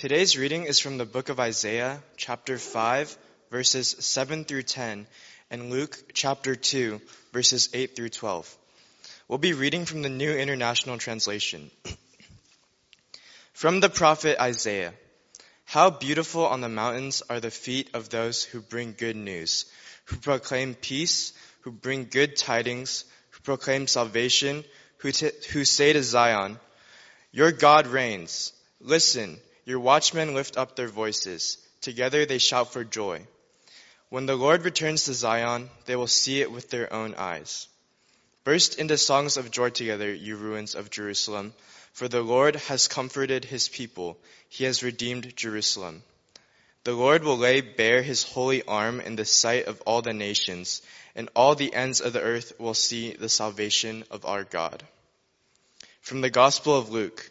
Today's reading is from the book of Isaiah, chapter 5, verses 7 through 10, and Luke, chapter 2, verses 8 through 12. We'll be reading from the New International Translation. from the prophet Isaiah How beautiful on the mountains are the feet of those who bring good news, who proclaim peace, who bring good tidings, who proclaim salvation, who, t- who say to Zion, Your God reigns. Listen, your watchmen lift up their voices. Together they shout for joy. When the Lord returns to Zion, they will see it with their own eyes. Burst into songs of joy together, you ruins of Jerusalem, for the Lord has comforted his people. He has redeemed Jerusalem. The Lord will lay bare his holy arm in the sight of all the nations, and all the ends of the earth will see the salvation of our God. From the Gospel of Luke.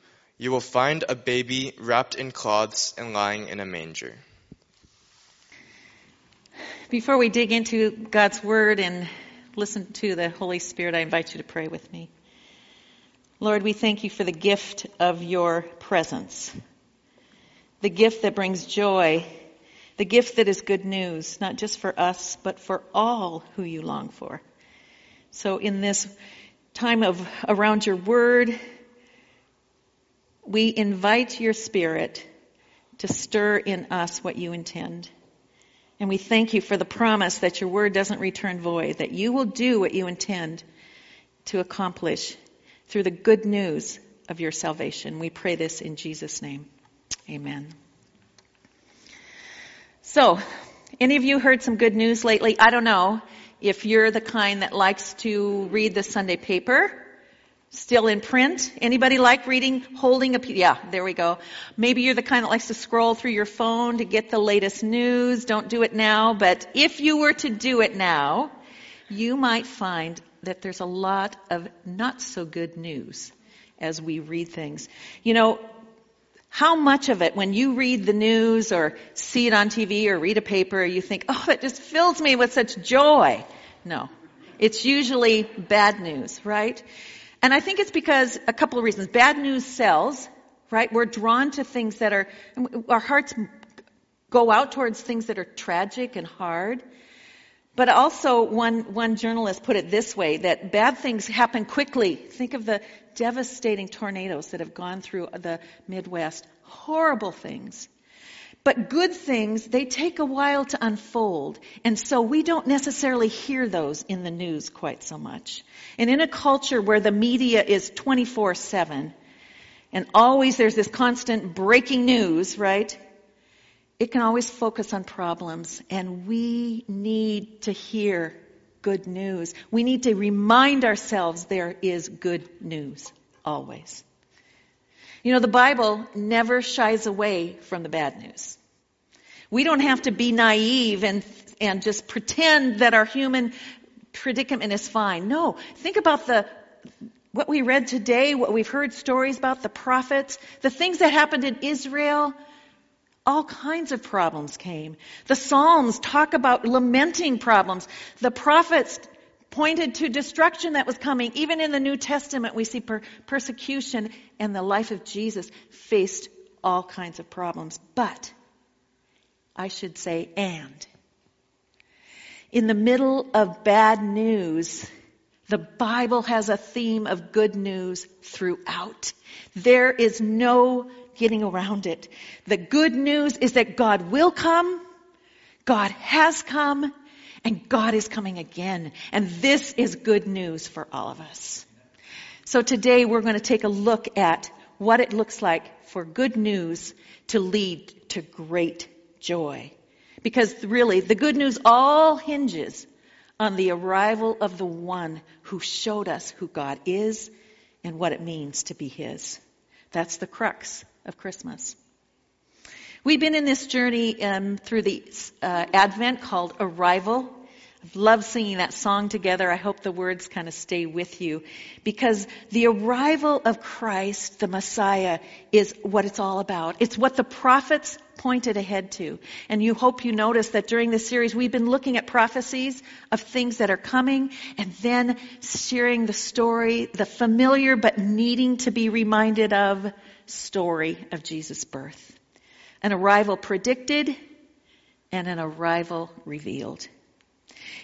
You will find a baby wrapped in cloths and lying in a manger. Before we dig into God's Word and listen to the Holy Spirit, I invite you to pray with me. Lord, we thank you for the gift of your presence, the gift that brings joy, the gift that is good news, not just for us, but for all who you long for. So in this time of around your word, we invite your spirit to stir in us what you intend. And we thank you for the promise that your word doesn't return void, that you will do what you intend to accomplish through the good news of your salvation. We pray this in Jesus' name. Amen. So, any of you heard some good news lately? I don't know if you're the kind that likes to read the Sunday paper Still in print? Anybody like reading, holding a, yeah, there we go. Maybe you're the kind that likes to scroll through your phone to get the latest news. Don't do it now, but if you were to do it now, you might find that there's a lot of not so good news as we read things. You know, how much of it, when you read the news or see it on TV or read a paper, you think, oh, it just fills me with such joy? No. It's usually bad news, right? And I think it's because a couple of reasons. Bad news sells, right? We're drawn to things that are, our hearts go out towards things that are tragic and hard. But also, one, one journalist put it this way that bad things happen quickly. Think of the devastating tornadoes that have gone through the Midwest. Horrible things. But good things, they take a while to unfold. And so we don't necessarily hear those in the news quite so much. And in a culture where the media is 24 7, and always there's this constant breaking news, right? It can always focus on problems. And we need to hear good news. We need to remind ourselves there is good news. Always. You know, the Bible never shies away from the bad news. We don't have to be naive and, and just pretend that our human predicament is fine. No. Think about the, what we read today, what we've heard stories about, the prophets, the things that happened in Israel. All kinds of problems came. The Psalms talk about lamenting problems. The prophets pointed to destruction that was coming. Even in the New Testament, we see per- persecution, and the life of Jesus faced all kinds of problems. But, I should say, and, in the middle of bad news, the Bible has a theme of good news throughout. There is no getting around it. The good news is that God will come, God has come, and God is coming again. And this is good news for all of us. So today we're going to take a look at what it looks like for good news to lead to great joy. Because really, the good news all hinges on the arrival of the one who showed us who God is and what it means to be His. That's the crux of Christmas. We've been in this journey um, through the uh, Advent called Arrival. I've loved singing that song together. I hope the words kind of stay with you because the arrival of Christ, the Messiah, is what it's all about. It's what the prophets pointed ahead to. And you hope you notice that during this series we've been looking at prophecies of things that are coming and then sharing the story, the familiar but needing to be reminded of story of Jesus' birth. An arrival predicted and an arrival revealed.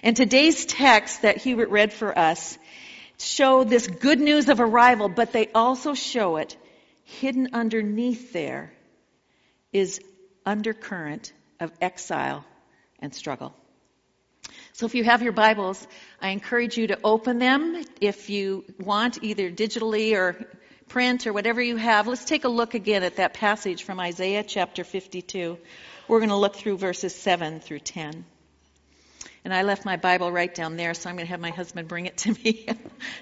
And today's text that Hubert read for us show this good news of arrival, but they also show it hidden underneath there is undercurrent of exile and struggle. So if you have your Bibles, I encourage you to open them if you want, either digitally or print or whatever you have. Let's take a look again at that passage from Isaiah chapter 52. We're going to look through verses 7 through 10. And I left my Bible right down there, so I'm going to have my husband bring it to me.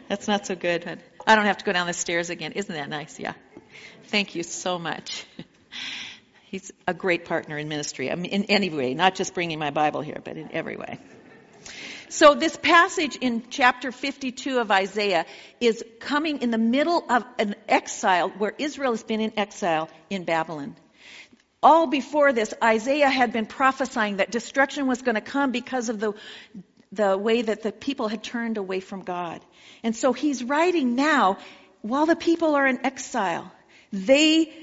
That's not so good, but I don't have to go down the stairs again. Isn't that nice? Yeah. Thank you so much. He's a great partner in ministry. I mean, in any way, not just bringing my Bible here, but in every way. So this passage in chapter 52 of Isaiah is coming in the middle of an exile where Israel has been in exile in Babylon all before this, Isaiah had been prophesying that destruction was going to come because of the, the way that the people had turned away from God. And so he's writing now while the people are in exile. They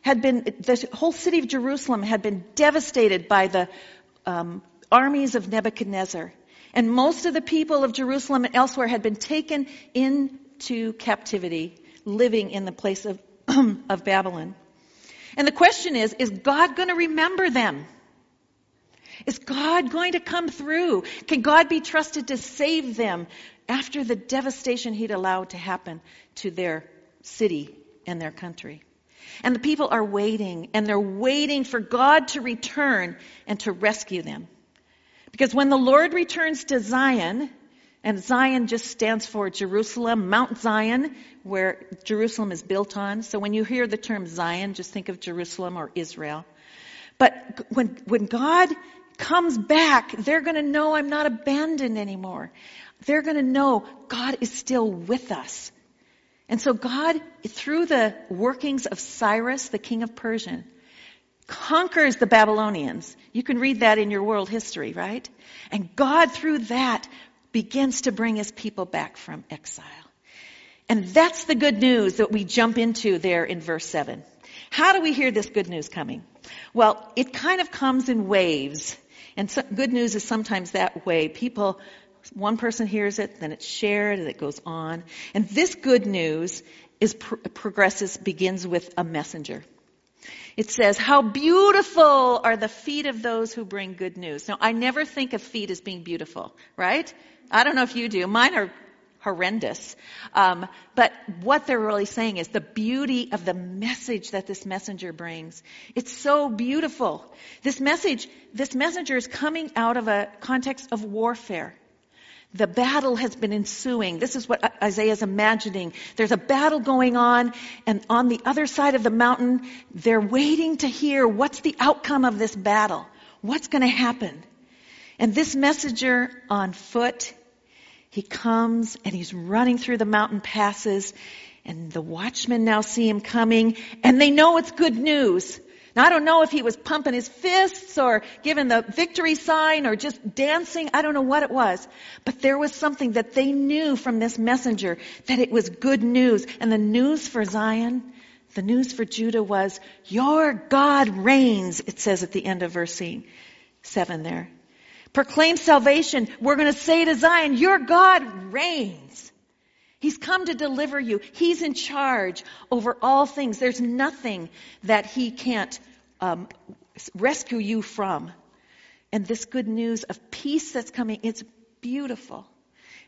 had been, the whole city of Jerusalem had been devastated by the um, armies of Nebuchadnezzar. And most of the people of Jerusalem and elsewhere had been taken into captivity, living in the place of, of Babylon. And the question is, is God going to remember them? Is God going to come through? Can God be trusted to save them after the devastation he'd allowed to happen to their city and their country? And the people are waiting, and they're waiting for God to return and to rescue them. Because when the Lord returns to Zion, and Zion just stands for Jerusalem, Mount Zion, where Jerusalem is built on. So when you hear the term Zion, just think of Jerusalem or Israel. But when, when God comes back, they're going to know I'm not abandoned anymore. They're going to know God is still with us. And so God, through the workings of Cyrus, the king of Persia, conquers the Babylonians. You can read that in your world history, right? And God, through that, begins to bring his people back from exile. And that's the good news that we jump into there in verse 7. How do we hear this good news coming? Well, it kind of comes in waves. And so, good news is sometimes that way. People, one person hears it, then it's shared, and it goes on. And this good news is progresses, begins with a messenger. It says, how beautiful are the feet of those who bring good news. Now, I never think of feet as being beautiful, right? I don't know if you do. Mine are horrendous. Um, but what they're really saying is the beauty of the message that this messenger brings. It's so beautiful. This message, this messenger is coming out of a context of warfare. The battle has been ensuing. This is what Isaiah is imagining. There's a battle going on, and on the other side of the mountain, they're waiting to hear what's the outcome of this battle. What's going to happen? And this messenger on foot he comes and he's running through the mountain passes and the watchmen now see him coming and they know it's good news. Now I don't know if he was pumping his fists or giving the victory sign or just dancing. I don't know what it was. But there was something that they knew from this messenger that it was good news. And the news for Zion, the news for Judah was, your God reigns, it says at the end of verse 7 there. Proclaim salvation. We're going to say to Zion, your God reigns. He's come to deliver you. He's in charge over all things. There's nothing that he can't um, rescue you from. And this good news of peace that's coming, it's beautiful.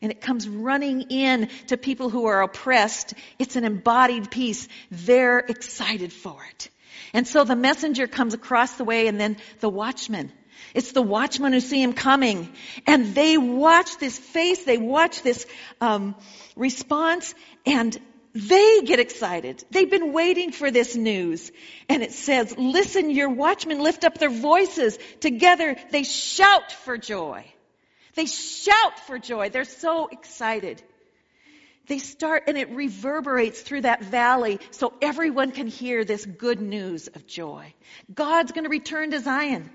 And it comes running in to people who are oppressed. It's an embodied peace. They're excited for it. And so the messenger comes across the way and then the watchman it's the watchmen who see him coming. And they watch this face, they watch this um, response, and they get excited. They've been waiting for this news. And it says, listen, your watchmen lift up their voices. Together they shout for joy. They shout for joy. They're so excited. They start and it reverberates through that valley so everyone can hear this good news of joy. God's going to return to Zion.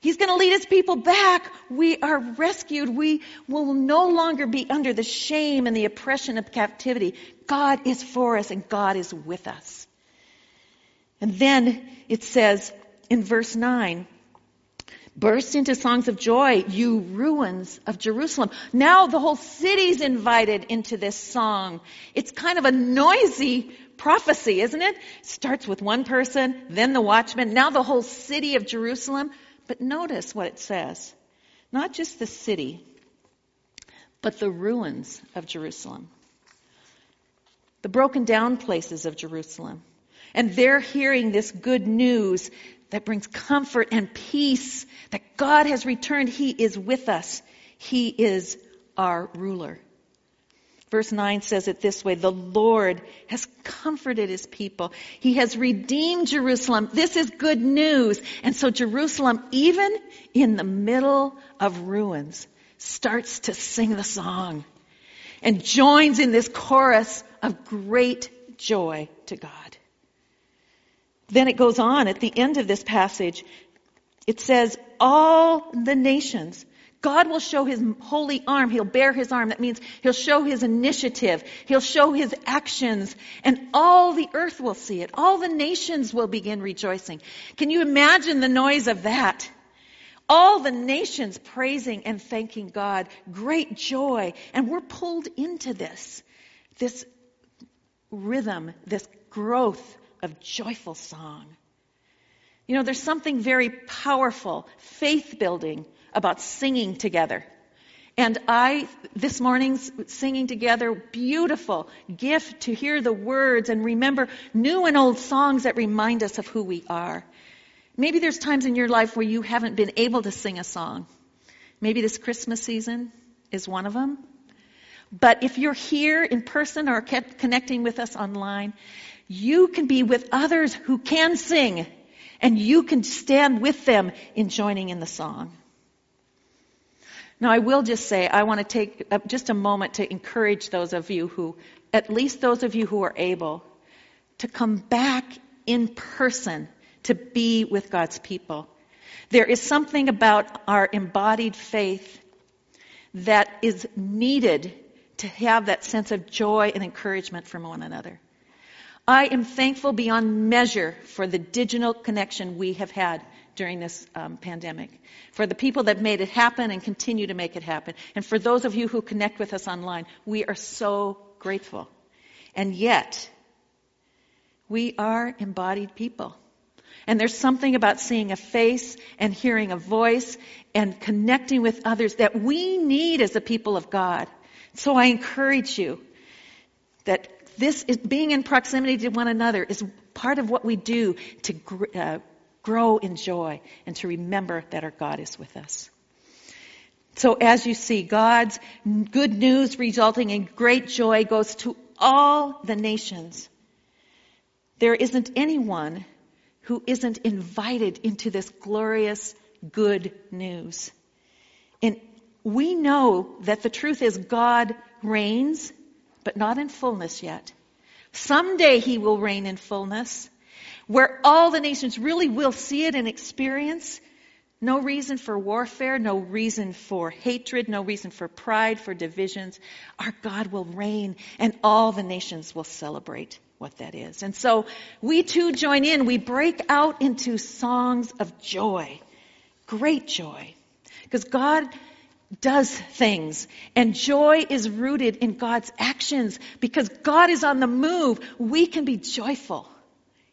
He's going to lead his people back. We are rescued. We will no longer be under the shame and the oppression of captivity. God is for us and God is with us. And then it says in verse 9, Burst into songs of joy, you ruins of Jerusalem. Now the whole city's invited into this song. It's kind of a noisy prophecy, isn't it? Starts with one person, then the watchman, now the whole city of Jerusalem. But notice what it says. Not just the city, but the ruins of Jerusalem. The broken down places of Jerusalem. And they're hearing this good news that brings comfort and peace that God has returned. He is with us. He is our ruler. Verse 9 says it this way The Lord has comforted his people. He has redeemed Jerusalem. This is good news. And so Jerusalem, even in the middle of ruins, starts to sing the song and joins in this chorus of great joy to God. Then it goes on at the end of this passage. It says, All the nations God will show his holy arm. He'll bear his arm. That means he'll show his initiative. He'll show his actions. And all the earth will see it. All the nations will begin rejoicing. Can you imagine the noise of that? All the nations praising and thanking God. Great joy. And we're pulled into this. This rhythm, this growth of joyful song. You know, there's something very powerful, faith building about singing together. And I, this morning's singing together, beautiful gift to hear the words and remember new and old songs that remind us of who we are. Maybe there's times in your life where you haven't been able to sing a song. Maybe this Christmas season is one of them. But if you're here in person or connecting with us online, you can be with others who can sing and you can stand with them in joining in the song. Now, I will just say, I want to take uh, just a moment to encourage those of you who, at least those of you who are able, to come back in person to be with God's people. There is something about our embodied faith that is needed to have that sense of joy and encouragement from one another. I am thankful beyond measure for the digital connection we have had during this um, pandemic, for the people that made it happen and continue to make it happen, and for those of you who connect with us online. We are so grateful. And yet, we are embodied people. And there's something about seeing a face and hearing a voice and connecting with others that we need as a people of God. So I encourage you that this is being in proximity to one another is part of what we do to uh, grow in joy and to remember that our God is with us. So as you see, God's good news resulting in great joy goes to all the nations. There isn't anyone who isn't invited into this glorious good news. And we know that the truth is God reigns, but not in fullness yet. Someday he will reign in fullness where all the nations really will see it and experience. No reason for warfare, no reason for hatred, no reason for pride, for divisions. Our God will reign and all the nations will celebrate what that is. And so we too join in. We break out into songs of joy. Great joy. Because God does things and joy is rooted in God's actions. Because God is on the move, we can be joyful.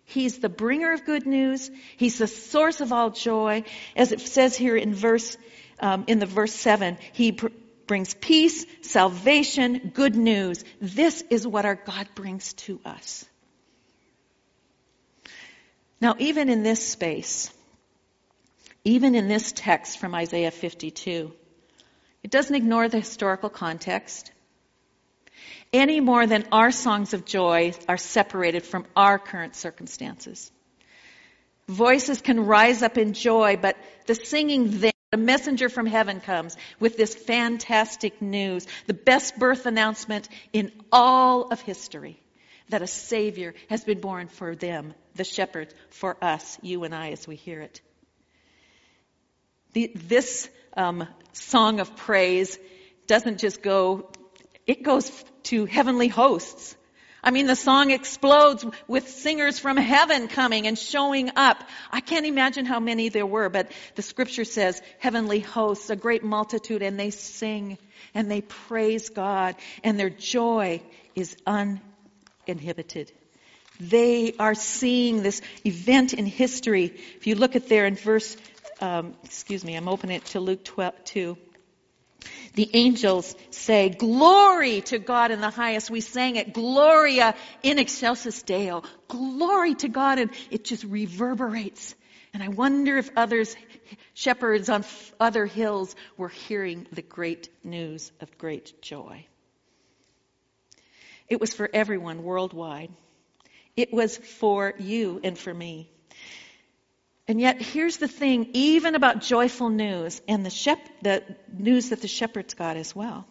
He's the bringer of good news. He's the source of all joy. As it says here in verse, um, in the verse seven, he pr- brings peace, salvation, good news. This is what our God brings to us. Now, even in this space, even in this text from Isaiah 52, it doesn't ignore the historical context. any more than our songs of joy are separated from our current circumstances. Voices can rise up in joy, but the singing there, the messenger from heaven comes with this fantastic news, the best birth announcement in all of history that a Savior has been born for them, the shepherds, for us, you and I, as we hear it. The, this um, song of praise doesn't just go, it goes to heavenly hosts. I mean, the song explodes with singers from heaven coming and showing up. I can't imagine how many there were, but the scripture says heavenly hosts, a great multitude, and they sing and they praise God, and their joy is uninhibited. They are seeing this event in history. If you look at there in verse, um, excuse me, I'm opening it to Luke 12, 2 the angels say, Glory to God in the highest. We sang it, Gloria in excelsis Deo. Glory to God. And it just reverberates. And I wonder if others, shepherds on other hills, were hearing the great news of great joy. It was for everyone worldwide. It was for you and for me. And yet, here's the thing even about joyful news and the, shep- the news that the shepherds got as well.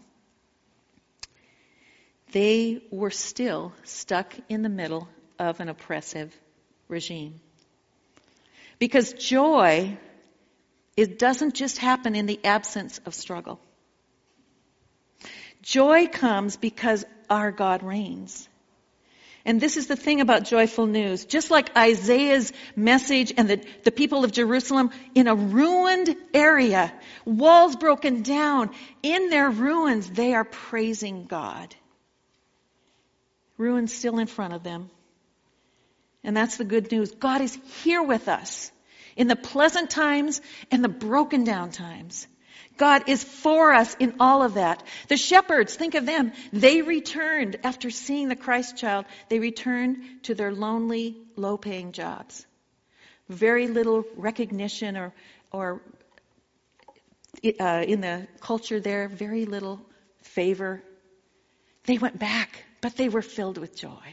They were still stuck in the middle of an oppressive regime. Because joy, it doesn't just happen in the absence of struggle. Joy comes because our God reigns. And this is the thing about joyful news. Just like Isaiah's message and the, the people of Jerusalem in a ruined area, walls broken down, in their ruins, they are praising God. Ruins still in front of them. And that's the good news. God is here with us in the pleasant times and the broken down times. God is for us in all of that. The shepherds, think of them. They returned after seeing the Christ child. They returned to their lonely, low paying jobs. Very little recognition or, or uh, in the culture there, very little favor. They went back, but they were filled with joy.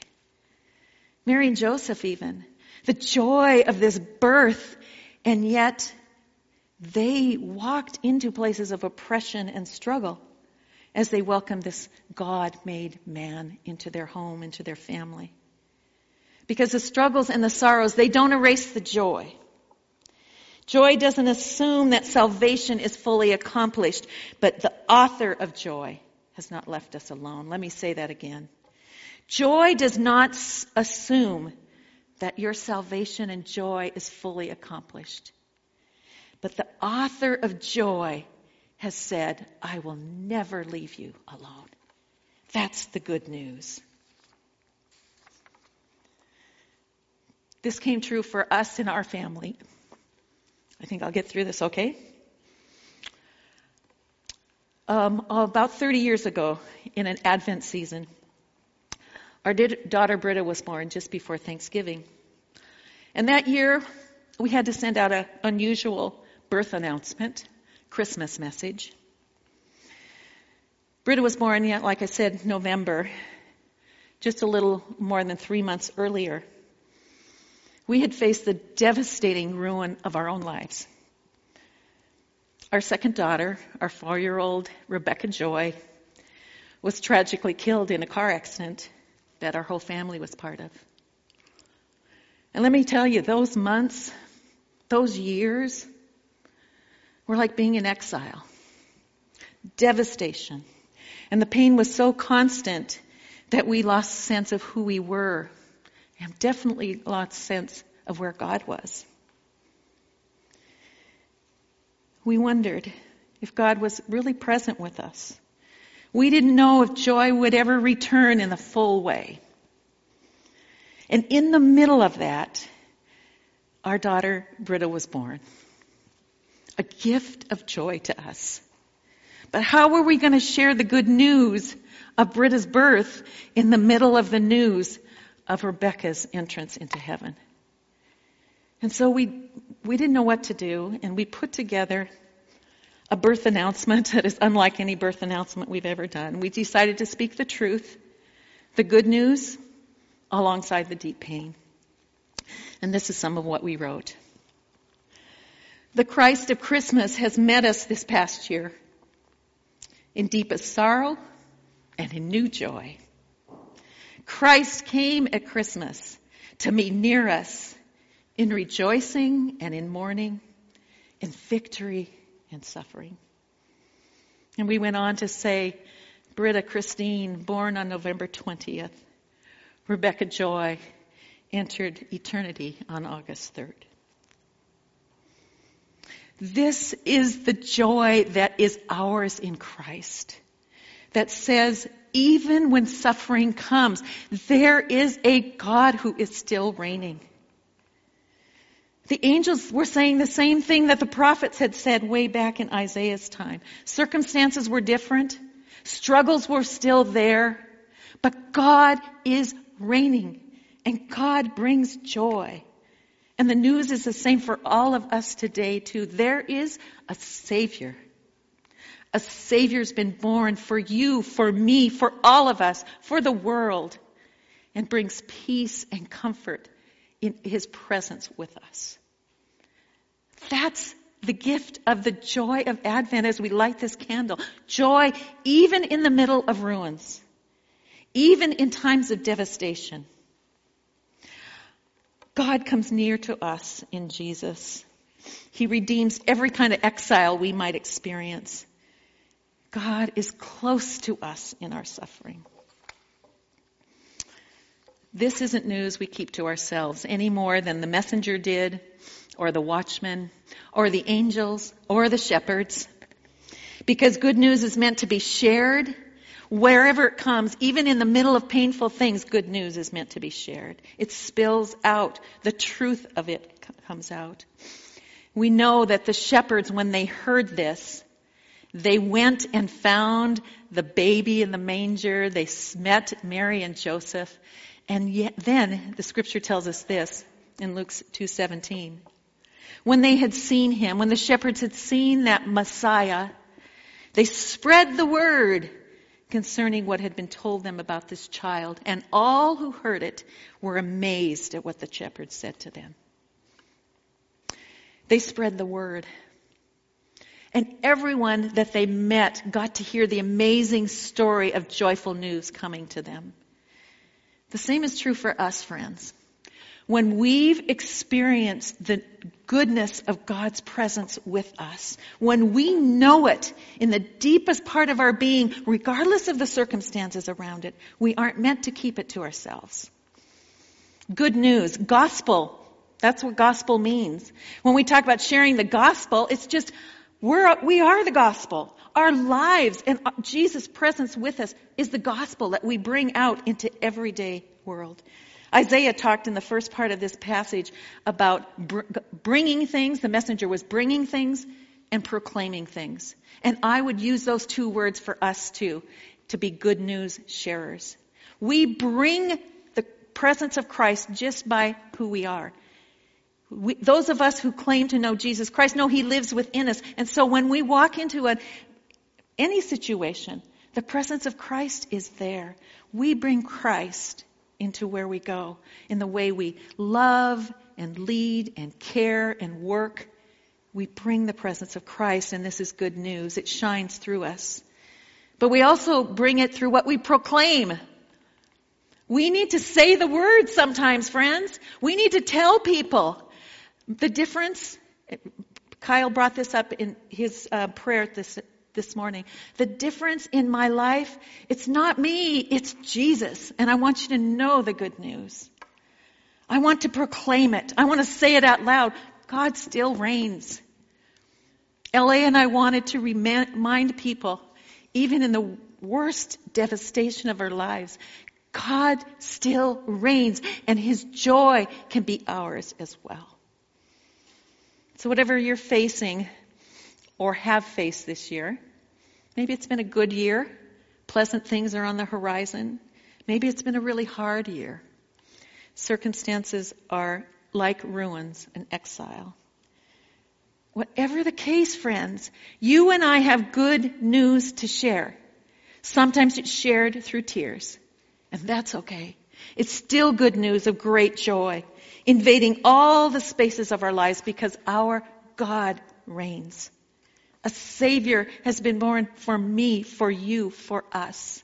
Mary and Joseph, even. The joy of this birth, and yet they walked into places of oppression and struggle as they welcomed this God made man into their home, into their family. Because the struggles and the sorrows, they don't erase the joy. Joy doesn't assume that salvation is fully accomplished, but the author of joy has not left us alone. Let me say that again. Joy does not assume that your salvation and joy is fully accomplished. But the author of joy has said, I will never leave you alone. That's the good news. This came true for us in our family. I think I'll get through this okay. Um, about 30 years ago, in an Advent season, our daughter Britta was born just before Thanksgiving. And that year, we had to send out an unusual birth announcement, Christmas message. Britta was born, yet, like I said, November, just a little more than three months earlier. We had faced the devastating ruin of our own lives. Our second daughter, our four year old Rebecca Joy, was tragically killed in a car accident that our whole family was part of. And let me tell you, those months, those years, we're like being in exile. Devastation. And the pain was so constant that we lost sense of who we were and definitely lost sense of where God was. We wondered if God was really present with us. We didn't know if joy would ever return in the full way. And in the middle of that, our daughter Britta was born a gift of joy to us. But how were we going to share the good news of Britta's birth in the middle of the news of Rebecca's entrance into heaven? And so we, we didn't know what to do, and we put together a birth announcement that is unlike any birth announcement we've ever done. We decided to speak the truth, the good news, alongside the deep pain. And this is some of what we wrote. The Christ of Christmas has met us this past year in deepest sorrow and in new joy. Christ came at Christmas to be near us in rejoicing and in mourning, in victory and suffering. And we went on to say, Britta Christine, born on November 20th. Rebecca Joy entered eternity on August 3rd. This is the joy that is ours in Christ. That says, even when suffering comes, there is a God who is still reigning. The angels were saying the same thing that the prophets had said way back in Isaiah's time. Circumstances were different. Struggles were still there. But God is reigning. And God brings joy. And the news is the same for all of us today, too. There is a Savior. A Savior's been born for you, for me, for all of us, for the world, and brings peace and comfort in His presence with us. That's the gift of the joy of Advent as we light this candle. Joy even in the middle of ruins, even in times of devastation. God comes near to us in Jesus. He redeems every kind of exile we might experience. God is close to us in our suffering. This isn't news we keep to ourselves any more than the messenger did, or the watchman, or the angels, or the shepherds. Because good news is meant to be shared Wherever it comes, even in the middle of painful things, good news is meant to be shared. It spills out. The truth of it comes out. We know that the shepherds, when they heard this, they went and found the baby in the manger. They met Mary and Joseph. And yet, then the scripture tells us this in Luke 2:17. When they had seen him, when the shepherds had seen that Messiah, they spread the word concerning what had been told them about this child, and all who heard it were amazed at what the shepherds said to them. They spread the word. And everyone that they met got to hear the amazing story of joyful news coming to them. The same is true for us, friends when we've experienced the goodness of God's presence with us, when we know it in the deepest part of our being, regardless of the circumstances around it, we aren't meant to keep it to ourselves. Good news, gospel, that's what gospel means. When we talk about sharing the gospel, it's just, we're, we are the gospel. Our lives and Jesus' presence with us is the gospel that we bring out into everyday world. Isaiah talked in the first part of this passage about br- bringing things. The messenger was bringing things and proclaiming things. And I would use those two words for us too, to be good news sharers. We bring the presence of Christ just by who we are. We, those of us who claim to know Jesus Christ know He lives within us. And so when we walk into a, any situation, the presence of Christ is there. We bring Christ into where we go, in the way we love and lead and care and work. We bring the presence of Christ, and this is good news. It shines through us. But we also bring it through what we proclaim. We need to say the word sometimes, friends. We need to tell people the difference. Kyle brought this up in his uh, prayer at this this morning. The difference in my life, it's not me, it's Jesus. And I want you to know the good news. I want to proclaim it. I want to say it out loud. God still reigns. LA and I wanted to remind people, even in the worst devastation of our lives, God still reigns and his joy can be ours as well. So whatever you're facing, or have faced this year. Maybe it's been a good year. Pleasant things are on the horizon. Maybe it's been a really hard year. Circumstances are like ruins and exile. Whatever the case, friends, you and I have good news to share. Sometimes it's shared through tears, and that's okay. It's still good news of great joy, invading all the spaces of our lives because our God reigns. A Savior has been born for me, for you, for us,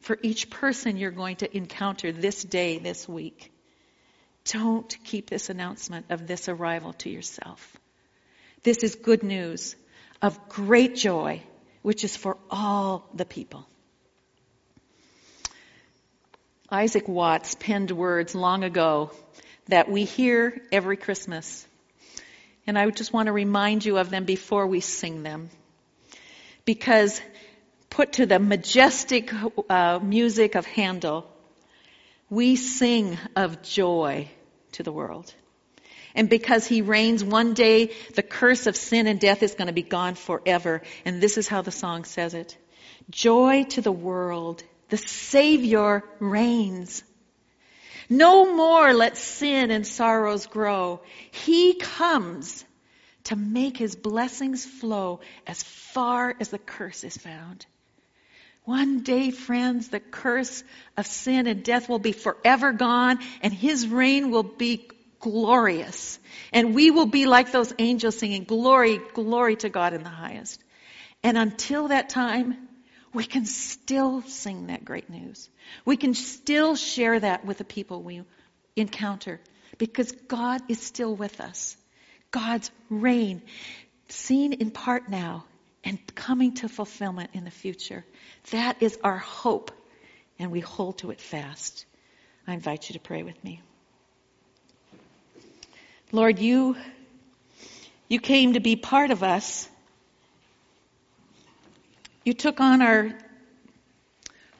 for each person you're going to encounter this day, this week. Don't keep this announcement of this arrival to yourself. This is good news of great joy, which is for all the people. Isaac Watts penned words long ago that we hear every Christmas. And I just want to remind you of them before we sing them. Because put to the majestic uh, music of Handel, we sing of joy to the world. And because he reigns, one day the curse of sin and death is going to be gone forever. And this is how the song says it. Joy to the world. The Savior reigns. No more let sin and sorrows grow. He comes to make his blessings flow as far as the curse is found. One day, friends, the curse of sin and death will be forever gone and his reign will be glorious. And we will be like those angels singing, glory, glory to God in the highest. And until that time, we can still sing that great news. We can still share that with the people we encounter because God is still with us. God's reign, seen in part now and coming to fulfillment in the future. That is our hope, and we hold to it fast. I invite you to pray with me. Lord, you, you came to be part of us. You took on our,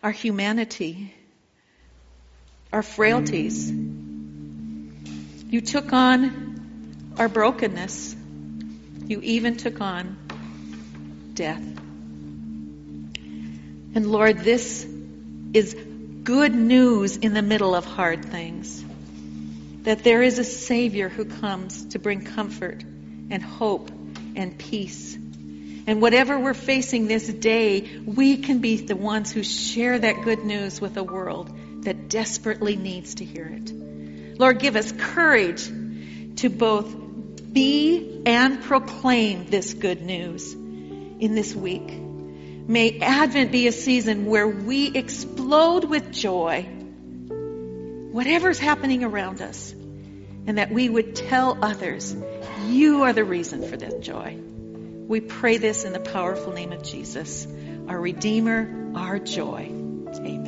our humanity, our frailties. You took on our brokenness. You even took on death. And Lord, this is good news in the middle of hard things that there is a Savior who comes to bring comfort and hope and peace. And whatever we're facing this day, we can be the ones who share that good news with a world that desperately needs to hear it. Lord, give us courage to both be and proclaim this good news in this week. May Advent be a season where we explode with joy, whatever's happening around us, and that we would tell others, you are the reason for this joy. We pray this in the powerful name of Jesus, our Redeemer, our joy. Amen.